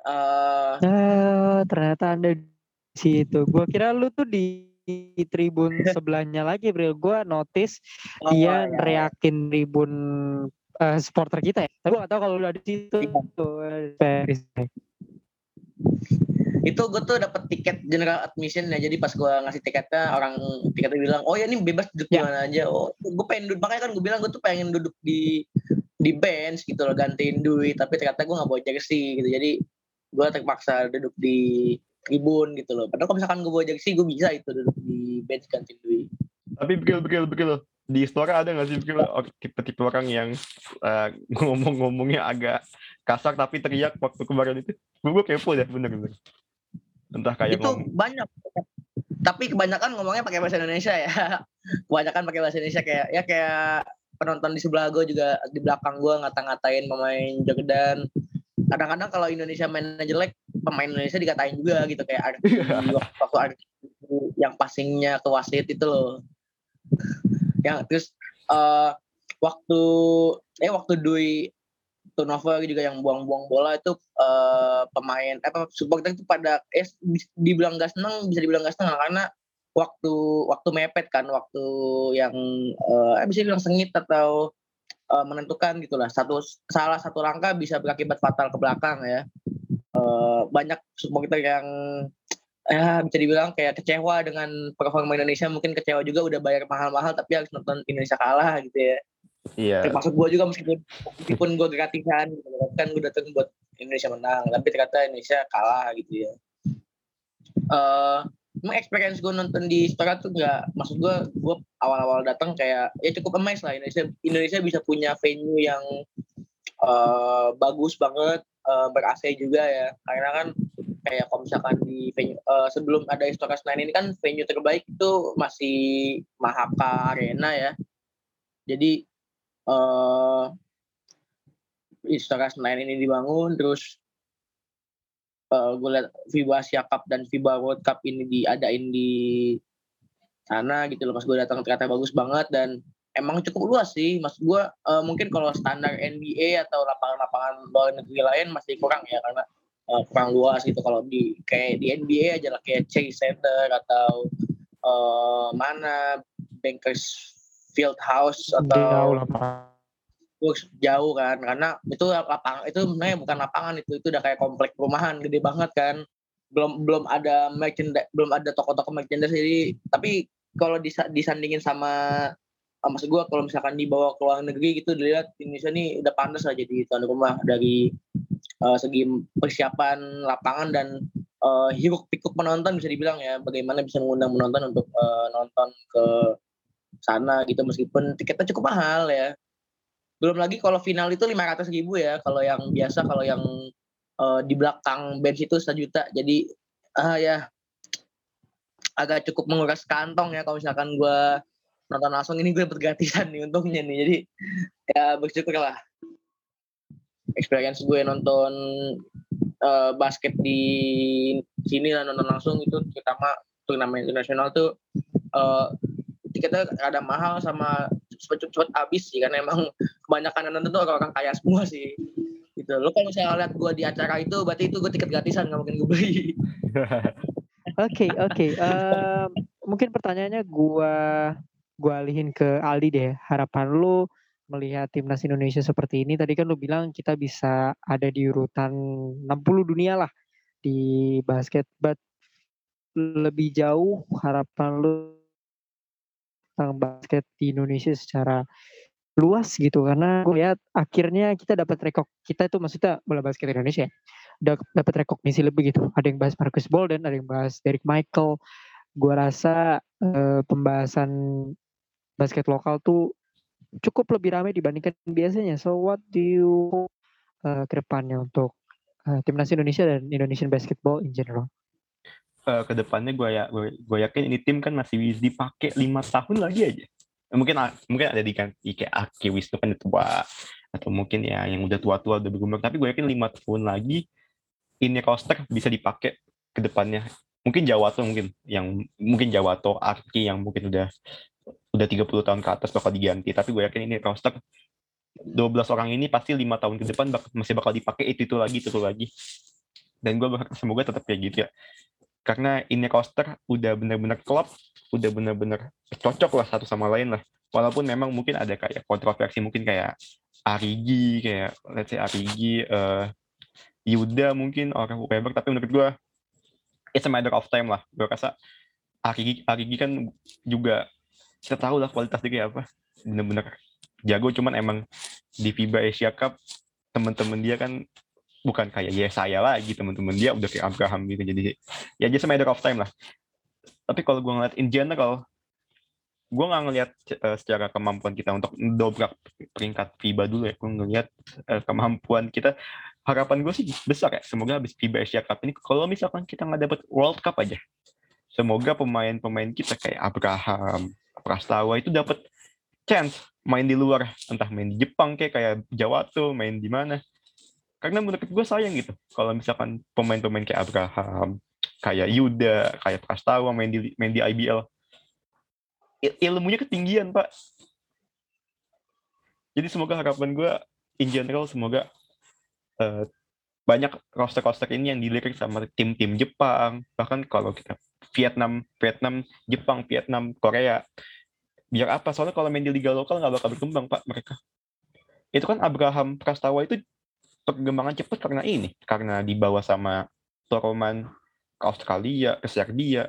Uh, uh, ternyata anda di situ. Gue kira lu tuh di di tribun sebelahnya lagi bro gue notice oh, dia ya. reakin tribun uh, supporter kita ya. Tapi gue gak tau kalau udah di situ. Iya. itu gue tuh dapet tiket general admission ya jadi pas gue ngasih tiketnya orang tiketnya bilang oh ya ini bebas duduk ya. mana aja. Oh gue pengen duduk. Makanya kan gue bilang gue tuh pengen duduk di di bench gitu loh gantiin duit. Tapi ternyata gue nggak bawa jersey gitu. Jadi gue terpaksa duduk di tribun gitu loh. Padahal kalau misalkan gue bawa jersey gue bisa itu duduk di bench ganti duit. Tapi begil begil begil di Istora ada nggak sih Bro, or- tipe-tipe orang yang eh, ngomong-ngomongnya agak kasar tapi teriak waktu kemarin itu? Gue kepo deh bener-bener. Entah kayak itu ngomong. banyak tapi kebanyakan ngomongnya pakai bahasa Indonesia ya kebanyakan pakai bahasa Indonesia kayak ya kayak penonton di sebelah gue juga di belakang gue ngata-ngatain pemain Jordan kadang-kadang kalau Indonesia mainnya jelek pemain Indonesia dikatain juga gitu kayak ada waktu ada yang passingnya ke wasit itu loh. Yang terus eh, waktu eh waktu Dwi turnover juga yang buang-buang bola itu eh, pemain eh, apa supporter itu pada eh di- dibilang gak seneng bisa dibilang gak seneng karena waktu waktu mepet kan waktu yang eh bisa dibilang sengit atau eh, menentukan gitulah satu salah satu langkah bisa berakibat fatal ke belakang ya. Eh, banyak supporter yang ya bisa dibilang kayak kecewa dengan performa Indonesia. Mungkin kecewa juga udah bayar mahal-mahal tapi harus nonton Indonesia kalah gitu ya. Iya. termasuk gue juga meskipun meskipun gue gratisan gitu kan gue datang buat Indonesia menang tapi ternyata Indonesia kalah gitu ya. Eh emang experience gue nonton di Stora tuh nggak maksud gue gue awal-awal datang kayak ya cukup amazed lah Indonesia Indonesia bisa punya venue yang eh bagus banget eh, ber AC juga ya. Karena kan kayak kalau misalkan di venue eh, sebelum ada Istora Senayan ini kan venue terbaik itu masih Mahaka Arena ya. Jadi eh Istora Senayan ini dibangun terus eh gue lihat FIBA Asia Cup dan FIBA World Cup ini diadain di sana gitu loh. Pas gue datang ternyata bagus banget dan emang cukup luas sih. Maksud gue eh, mungkin kalau standar NBA atau lapangan-lapangan luar negeri lain masih kurang ya karena eh, kurang luas gitu. Kalau di kayak di NBA aja lah kayak Chase Center atau eh, mana Bankers Field House atau. Works jauh kan karena itu lapangan itu sebenarnya bukan lapangan itu itu udah kayak komplek perumahan gede banget kan. Belum belum ada merchandise belum ada toko-toko merchandise jadi tapi kalau disa- disandingin sama ah, maksud gua kalau misalkan dibawa ke luar negeri gitu dilihat Indonesia nih udah pantas lah jadi tuan rumah dari eh, segi persiapan lapangan dan eh, hiruk pikuk penonton bisa dibilang ya bagaimana bisa mengundang penonton untuk eh, nonton ke sana gitu meskipun tiketnya cukup mahal ya belum lagi kalau final itu 500 ribu ya kalau yang biasa kalau yang eh, di belakang bench itu sejuta. Jadi ah ya agak cukup menguras kantong ya kalau misalkan gue nonton langsung ini gue bergratisan nih untungnya nih. Jadi ya bersyukur lah. Experience gue nonton eh, basket di sini lah nonton langsung itu terutama turnamen internasional tuh eh, tiketnya rada mahal sama cepet-cepet habis sih karena emang kebanyakan yang nonton tuh orang-orang kaya semua sih gitu lo kalau misalnya lihat gue di acara itu berarti itu gue tiket gratisan nggak mungkin gue beli Oke, oke. Mungkin pertanyaannya gua gua alihin ke Aldi deh. Harapan lu melihat timnas Indonesia seperti ini tadi kan lu bilang kita bisa ada di urutan 60 dunia lah di basket but lebih jauh harapan lu tentang basket di Indonesia secara luas gitu. Karena gue lihat akhirnya kita dapat rekok kita itu maksudnya bola basket Indonesia ya, dapat rekognisi lebih gitu. Ada yang bahas Marcus Bolden ada yang bahas Derek Michael. Gue rasa eh, pembahasan basket lokal tuh cukup lebih ramai dibandingkan biasanya. So what do you hope eh, ke depannya untuk eh, timnas Indonesia dan Indonesian basketball in general Eh, ke depannya gue ya gue, yakin ini tim kan masih dipakai lima tahun lagi aja. Eh, Mungkin mungkin ada di kan kayak Aki Wisnu kan tua atau mungkin ya yang udah tua-tua udah berumur tapi gue yakin lima tahun lagi ini roster bisa dipakai ke depannya. Mungkin Jawato mungkin yang mungkin Jawato Arki yang mungkin udah udah 30 tahun ke atas bakal diganti tapi gue yakin ini roster 12 orang ini pasti lima tahun ke depan bak- masih bakal dipakai itu itu lagi itu, itu lagi dan gue semoga tetap kayak gitu ya karena ini roster udah bener-bener klop, udah bener-bener cocok lah satu sama lain lah. Walaupun memang mungkin ada kayak kontroversi mungkin kayak Arigi, kayak let's say Arigi, eh Yuda mungkin orang Weber, tapi menurut gue it's a matter of time lah. Gue rasa Arigi, Arigi kan juga kita tahu lah kualitas dia kayak apa, bener-bener jago. Cuman emang di FIBA Asia Cup teman-teman dia kan bukan kayak ya saya lagi teman-teman dia udah kayak Abraham gitu jadi ya just a matter of time lah tapi kalau gue ngeliat in general gue nggak ngelihat uh, secara kemampuan kita untuk dobrak peringkat FIBA dulu ya. Gue ngelihat uh, kemampuan kita. Harapan gue sih besar ya. Semoga habis FIBA Asia Cup ini, kalau misalkan kita nggak dapet World Cup aja, semoga pemain-pemain kita kayak Abraham, Prastawa itu dapat chance main di luar, entah main di Jepang kayak kayak Jawato, main di mana. Karena menurut gue sayang gitu, kalau misalkan pemain-pemain kayak Abraham, kayak Yuda, kayak Prastawa main di main di IBL ilmunya ketinggian pak. Jadi semoga harapan gue in general semoga uh, banyak roster-roster ini yang dilirik sama tim-tim Jepang. Bahkan kalau kita Vietnam Vietnam Jepang Vietnam Korea. Biar apa? Soalnya kalau main di liga lokal nggak bakal berkembang pak mereka. Itu kan Abraham Prastawa itu perkembangan cepat karena ini karena dibawa sama Toroman ke Australia ke Serbia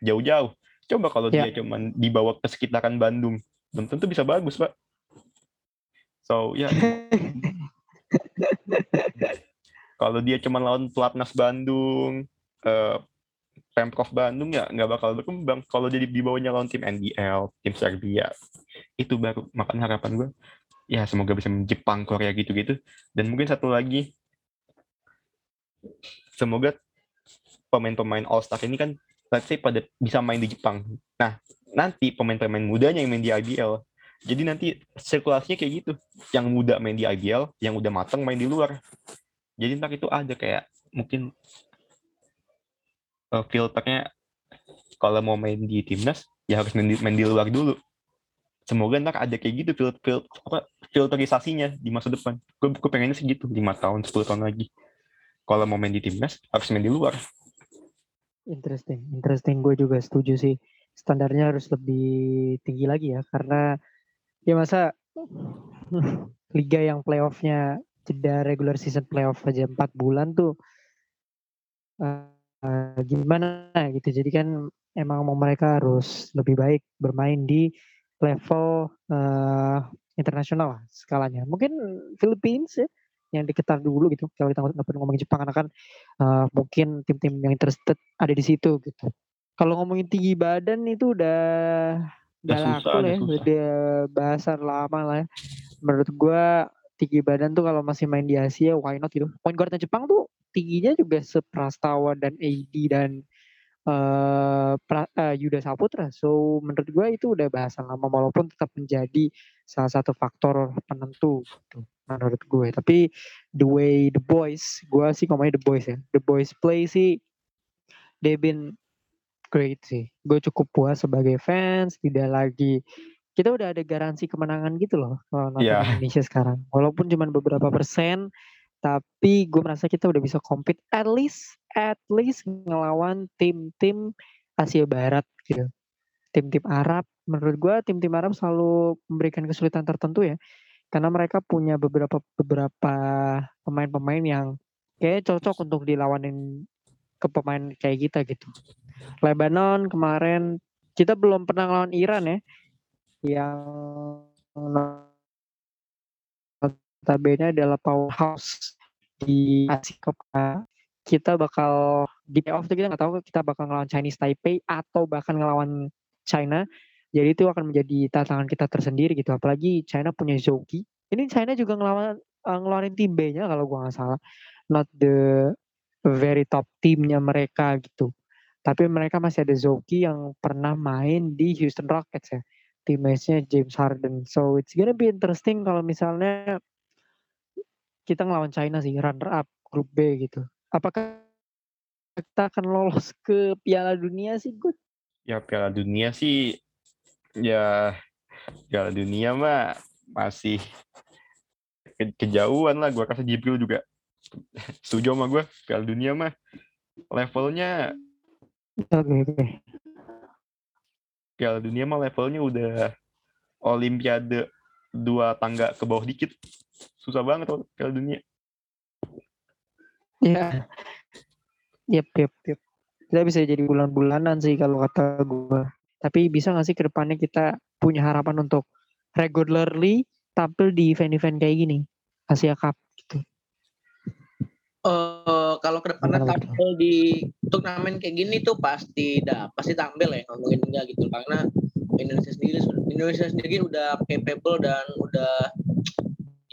jauh-jauh Coba kalau ya. dia cuma dibawa ke sekitaran Bandung, belum tentu bisa bagus, Pak. So, ya. kalau dia cuma lawan Platnas Bandung, uh, Pemprov Bandung ya nggak bakal berkembang. Kalau jadi dibawanya lawan tim NBL, tim Serbia, itu baru makan harapan gue. Ya semoga bisa Jepang, Korea gitu-gitu. Dan mungkin satu lagi, semoga pemain-pemain All Star ini kan let's say pada bisa main di Jepang. Nah, nanti pemain-pemain mudanya yang main di IBL. Jadi nanti sirkulasinya kayak gitu. Yang muda main di IBL, yang udah matang main di luar. Jadi ntar itu ada kayak mungkin uh, filternya kalau mau main di timnas ya harus main di, main di luar dulu. Semoga ntar ada kayak gitu filter, filter apa, filterisasinya di masa depan. Gue, gue pengennya sih gitu, 5 tahun, 10 tahun lagi. Kalau mau main di timnas, harus main di luar. Interesting, interesting. Gue juga setuju sih. Standarnya harus lebih tinggi lagi ya, karena ya masa liga yang playoffnya jeda regular season playoff aja empat bulan tuh uh, uh, gimana gitu. Jadi kan emang mau mereka harus lebih baik bermain di level uh, internasional lah skalanya. Mungkin Philippines ya yang diketar dulu gitu kalau kita nggak perlu ngomongin Jepang karena kan uh, mungkin tim-tim yang interested ada di situ gitu. Kalau ngomongin tinggi badan itu udah udah laku ya udah bahasan lama lah ya. Menurut gua tinggi badan tuh kalau masih main di Asia why not gitu. Point guardnya Jepang tuh tingginya juga seprastawa dan AD dan uh, pra, uh, Yuda Saputra. So menurut gue itu udah bahasan lama walaupun tetap menjadi salah satu faktor penentu gitu, menurut gue. Tapi the way the boys, gue sih ngomongnya the boys ya. The boys play sih they been great sih. Gue cukup puas sebagai fans, tidak lagi kita udah ada garansi kemenangan gitu loh kalau nonton yeah. Indonesia sekarang. Walaupun cuma beberapa persen, tapi gue merasa kita udah bisa compete at least at least ngelawan tim-tim Asia Barat gitu. Tim-tim Arab, menurut gue tim-tim Arab selalu memberikan kesulitan tertentu ya. Karena mereka punya beberapa beberapa pemain-pemain yang kayak cocok untuk dilawanin ke pemain kayak kita gitu. Lebanon kemarin kita belum pernah lawan Iran ya. Yang notabene adalah powerhouse di Asia Cup kita bakal di playoff tuh kita nggak tahu kita bakal ngelawan Chinese Taipei atau bahkan ngelawan China. Jadi itu akan menjadi tantangan kita tersendiri gitu. Apalagi China punya Zhouki. Ini China juga ngelawan uh, ngeluarin tim B-nya kalau gua nggak salah. Not the very top timnya mereka gitu. Tapi mereka masih ada Zhouki yang pernah main di Houston Rockets ya. Teammates-nya James Harden. So it's gonna be interesting kalau misalnya kita ngelawan China sih runner up grup B gitu apakah kita akan lolos ke Piala Dunia sih, Gus? Ya Piala Dunia sih, ya Piala Dunia mah masih ke kejauhan lah. Gue kasih Jibril juga setuju sama gue. Piala Dunia mah levelnya. Oke okay, oke. Okay. Piala Dunia mah levelnya udah Olimpiade dua tangga ke bawah dikit. Susah banget Piala Dunia. Iya. Yep, yep, yep. Kita bisa jadi bulan-bulanan sih kalau kata gue. Tapi bisa gak sih ke depannya kita punya harapan untuk regularly tampil di event-event kayak gini? Asia Cup gitu. Uh, kalau ke depannya tampil di turnamen kayak gini tuh pasti dah pasti tampil ya ngomongin enggak gitu karena Indonesia sendiri Indonesia sendiri udah capable dan udah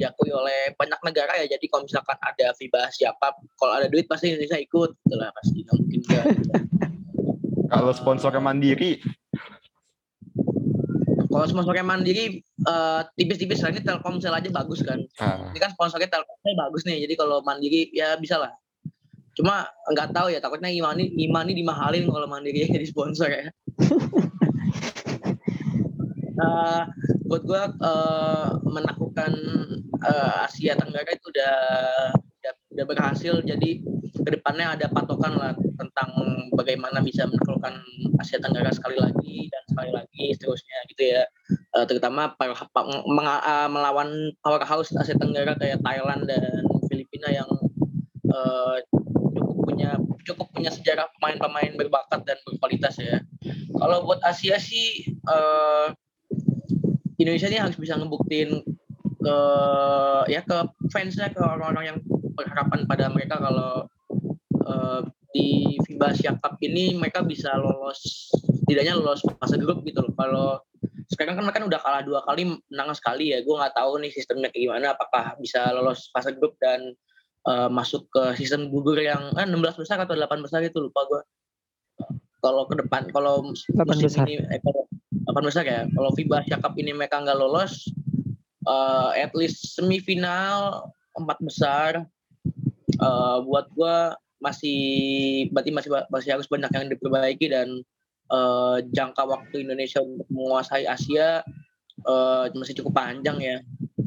diakui oleh banyak negara ya. Jadi kalau misalkan ada FIBA siapa kalau ada duit pasti Indonesia ikut itulah pasti. Nggak mungkin enggak Kalau sponsornya mandiri, kalau sponsornya mandiri eh, tipis-tipis lah ini Telkomsel aja bagus kan. Ah, ini kan sponsornya Telkomsel bagus nih jadi kalau mandiri ya bisa lah. Cuma nggak tahu ya takutnya Imani Imani dimahalin kalau mandiri jadi sponsor ya Eh, buat gua eh, menaklukkan eh, Asia Tenggara itu udah, udah udah berhasil jadi ke depannya ada patokan lah tentang bagaimana bisa menaklukkan Asia Tenggara sekali lagi dan sekali lagi seterusnya gitu ya Eh, terutama para- eh, melawan powerhouse Asia Tenggara kayak Thailand dan Filipina yang eh, cukup punya cukup punya sejarah pemain-pemain berbakat dan berkualitas ya. Kalau buat Asia sih eh, Indonesia ini harus bisa ngebuktiin ke ya ke fansnya ke orang-orang yang berharapan pada mereka kalau eh, di FIBA Asia Cup ini mereka bisa lolos setidaknya lolos fase grup gitu loh. Kalau sekarang kan mereka udah kalah dua kali menang sekali ya. Gue nggak tahu nih sistemnya kayak gimana. Apakah bisa lolos fase grup dan eh, masuk ke sistem gugur yang eh, 16 besar atau 8 besar itu lupa gue. Kalau ke depan kalau mus- 8 musim besar. ini eh, kalau 8 besar ya. Kalau FIBA Asia Cup ini mereka nggak lolos eh, at least semifinal empat besar eh, buat gua masih berarti masih masih harus banyak yang diperbaiki dan eh, jangka waktu Indonesia untuk menguasai Asia eh, masih cukup panjang ya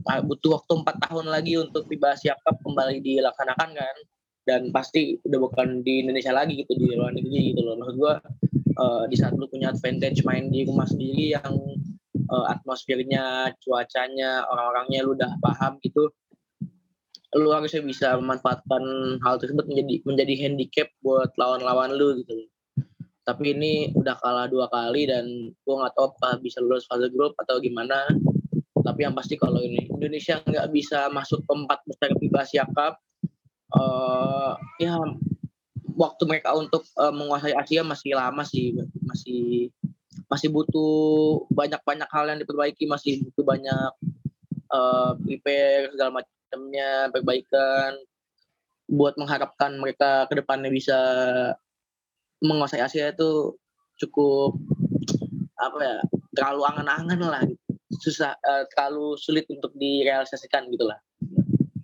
Ah, butuh waktu empat tahun lagi untuk FIBA Asia Cup kembali dilaksanakan kan dan pasti udah bukan di Indonesia lagi gitu di luar negeri gitu loh maksud gua eh, di saat lu punya advantage main di rumah sendiri yang eh, atmosfernya cuacanya orang-orangnya lu udah paham gitu lu harusnya bisa memanfaatkan hal tersebut menjadi menjadi handicap buat lawan-lawan lu gitu. Tapi ini udah kalah dua kali dan gua nggak tahu apakah bisa lulus fase grup atau gimana. Tapi yang pasti kalau ini Indonesia nggak bisa masuk ke empat besar FIBA Asia Cup eh ya waktu mereka untuk eh, menguasai Asia masih lama sih masih masih butuh banyak-banyak hal yang diperbaiki masih butuh banyak eh prepare segala macamnya perbaikan buat mengharapkan mereka ke depannya bisa menguasai Asia itu cukup apa ya terlalu angan-angan lah gitu. susah eh, terlalu sulit untuk direalisasikan gitu lah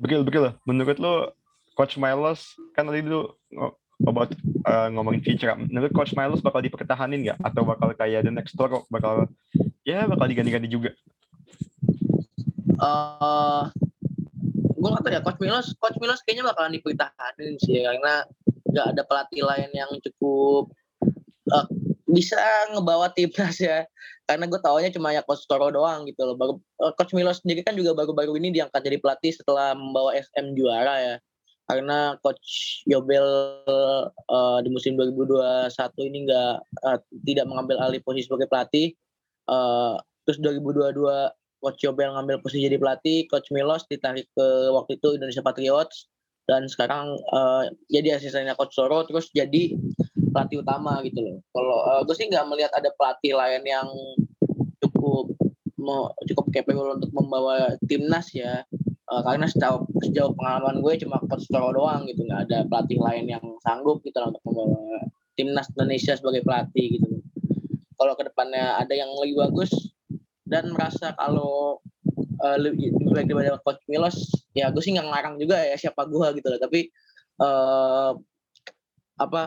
Begil, begil. Menurut lo, Coach Milos, kan tadi lu ngo- about uh, ngomongin future. Menurut Coach Milos bakal dipertahanin nggak? Atau bakal kayak the next Toro, bakal ya bakal diganti-ganti juga? eh gue gak tau ya Coach Milos Coach Milos kayaknya bakalan dipertahanin sih karena nggak ada pelatih lain yang cukup eh, bisa ngebawa timnas ya karena gue taunya cuma ya Coach Toro doang gitu loh baru eh, Coach Milos sendiri kan juga baru-baru ini diangkat jadi pelatih setelah membawa SM juara ya karena Coach Yobel eh, di musim 2021 ini nggak eh, tidak mengambil alih posisi sebagai pelatih Eh, terus 2022 Coach Yobel ngambil posisi jadi pelatih, Coach Milos ditarik ke waktu itu Indonesia Patriots dan sekarang eh, jadi asistennya Coach Soro terus jadi pelatih utama gitu loh. Kalau eh, gue sih nggak melihat ada pelatih lain yang cukup mau cukup capable untuk membawa timnas ya. Eh, karena sejauh, sejauh pengalaman gue cuma Coach Soro doang gitu. Nggak ada pelatih lain yang sanggup gitu untuk membawa timnas Indonesia sebagai pelatih gitu. Kalau ke depannya ada yang lebih bagus dan merasa kalau eh, lebih, lebih baik daripada Coach Milos ya gue sih nggak ngarang juga ya siapa gue gitu loh tapi eh apa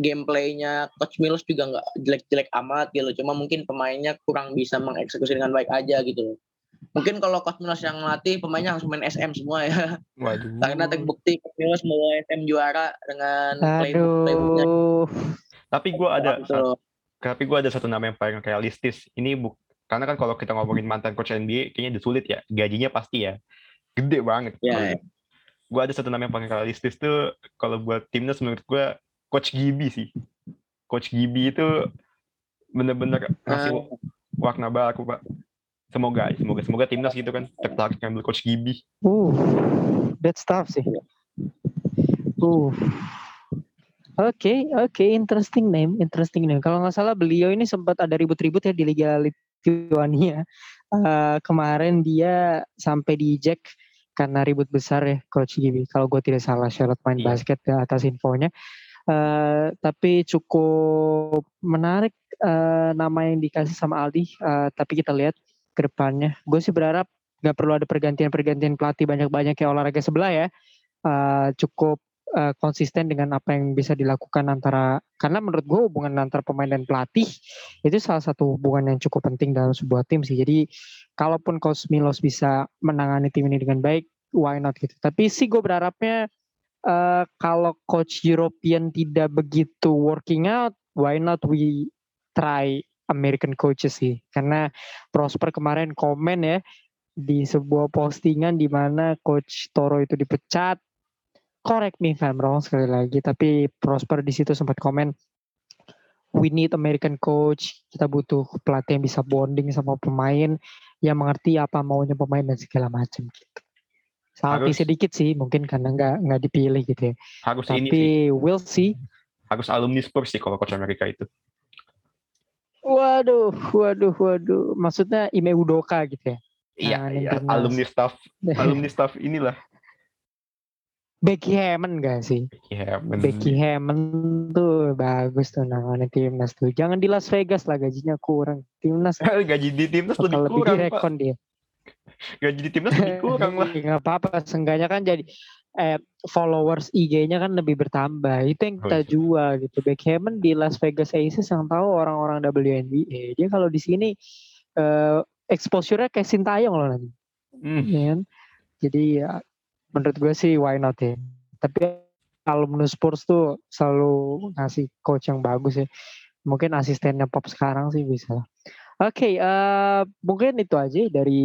gameplaynya Coach Milos juga nggak jelek-jelek amat gitu. Cuma mungkin pemainnya kurang bisa mengeksekusi dengan baik aja gitu. loh mungkin kalau Coach Milos yang melatih pemainnya harus main SM semua ya Waduh. karena terbukti Milos membawa SM juara dengan playbook playbooknya. Tapi gue ada gitu loh. tapi gue ada satu nama yang paling realistis. Ini bu karena kan kalau kita ngomongin mantan coach NBA kayaknya udah sulit ya. Gajinya pasti ya gede banget. Ya, ya. Gue ada satu nama yang paling realistis tuh kalau buat timnas menurut gue Coach Gibi sih. Coach Gibi itu bener-bener ngasih warna baru pak. Semoga, semoga, semoga timnas gitu kan tertarik ngambil Coach Gibi. Uh, that's tough sih. Uh. Oke, oke, interesting name, interesting name. Kalau nggak salah beliau ini sempat ada ribut-ribut ya di Liga Lithuania. Uh, kemarin dia sampai di Jack karena ribut besar ya Coach Gibi. Kalau gue tidak salah Charlotte main Iya. basket ya, atas infonya. Uh, tapi cukup menarik uh, nama yang dikasih sama Aldi. Uh, tapi kita lihat ke depannya. Gue sih berharap nggak perlu ada pergantian-pergantian pelatih banyak-banyak kayak olahraga sebelah ya. Uh, cukup uh, konsisten dengan apa yang bisa dilakukan antara karena menurut gue hubungan antara pemain dan pelatih itu salah satu hubungan yang cukup penting dalam sebuah tim sih. Jadi kalaupun Coach Milos bisa menangani tim ini dengan baik, why not gitu. Tapi sih gue berharapnya uh, kalau Coach European tidak begitu working out, why not we try American coaches sih. Karena Prosper kemarin komen ya di sebuah postingan di mana Coach Toro itu dipecat. Correct me if I'm wrong sekali lagi tapi Prosper di situ sempat komen we need American coach. Kita butuh pelatih yang bisa bonding sama pemain yang mengerti apa maunya pemain dan segala macam. Gitu salty Harus- sedikit sih mungkin karena nggak nggak dipilih gitu ya. Harus ini tapi sih, we'll see. Harus alumni Spurs sih kalau coach Amerika itu. Waduh waduh waduh maksudnya Ime Udoka gitu ya Iya, Nah, iya, alumni staff, alumni staff inilah. Becky Hammond gak sih Ya, men- Becky Hammond tuh bagus tuh nanganin timnas tuh. Jangan di Las Vegas lah gajinya kurang. Timnas gaji di timnas lebih lebih kurang, Pak. direkon dia. Gaji di timnas lebih kurang lah. Nggak apa-apa, seenggaknya kan jadi eh, followers IG-nya kan lebih bertambah. Itu yang Oh, kita iya. jual gitu. Becky Hammond di Las Vegas Aces yang tahu orang-orang WNBA. Dia kalau di sini eh, exposure-nya kayak Sintayong loh nanti. Hmm. ya? Jadi ya menurut gue sih why not ya. Tapi alumni Spurs tuh selalu ngasih coach yang bagus ya. Mungkin asistennya Pop sekarang sih bisa. Oke, eh, mungkin itu aja dari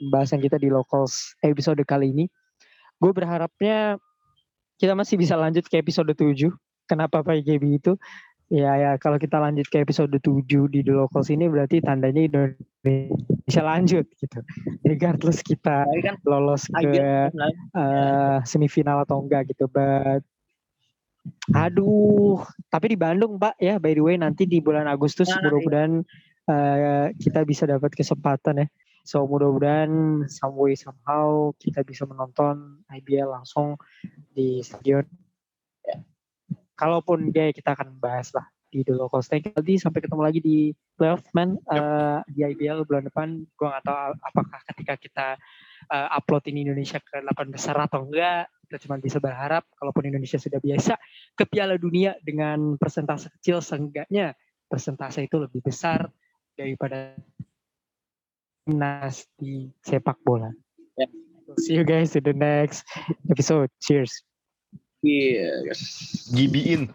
pembahasan kita di locals episode kali ini. Gue berharapnya kita masih bisa lanjut ke episode 7. Kenapa Pak GB itu? Ya ya kalau kita lanjut ke episode 7 di The Locals ini berarti tandanya Indonesia lanjut gitu. Regardless kita kan lolos ke eh, semifinal atau enggak gitu. But aduh, tapi di Bandung, Pak ya. By the way, nanti di bulan Agustus Nah, mudah-mudahan eh, kita bisa dapat kesempatan ya. So mudah-mudahan some way somehow kita bisa menonton IBL langsung di stadion. Ya. Kalaupun enggak ya kita akan bahas lah di The Locals. Thank you Aldi. Sampai ketemu lagi di playoff man eh, di IBL bulan depan. Gua nggak tahu apakah ketika kita eh, upload ini Indonesia ke 8 besar atau enggak. Kita cuma bisa berharap kalaupun Indonesia sudah biasa ke Piala Dunia dengan persentase kecil seenggaknya persentase itu lebih besar daripada timnas di sepak bola. Ya. See you guys in the next episode. Cheers. Iya. Gibiin.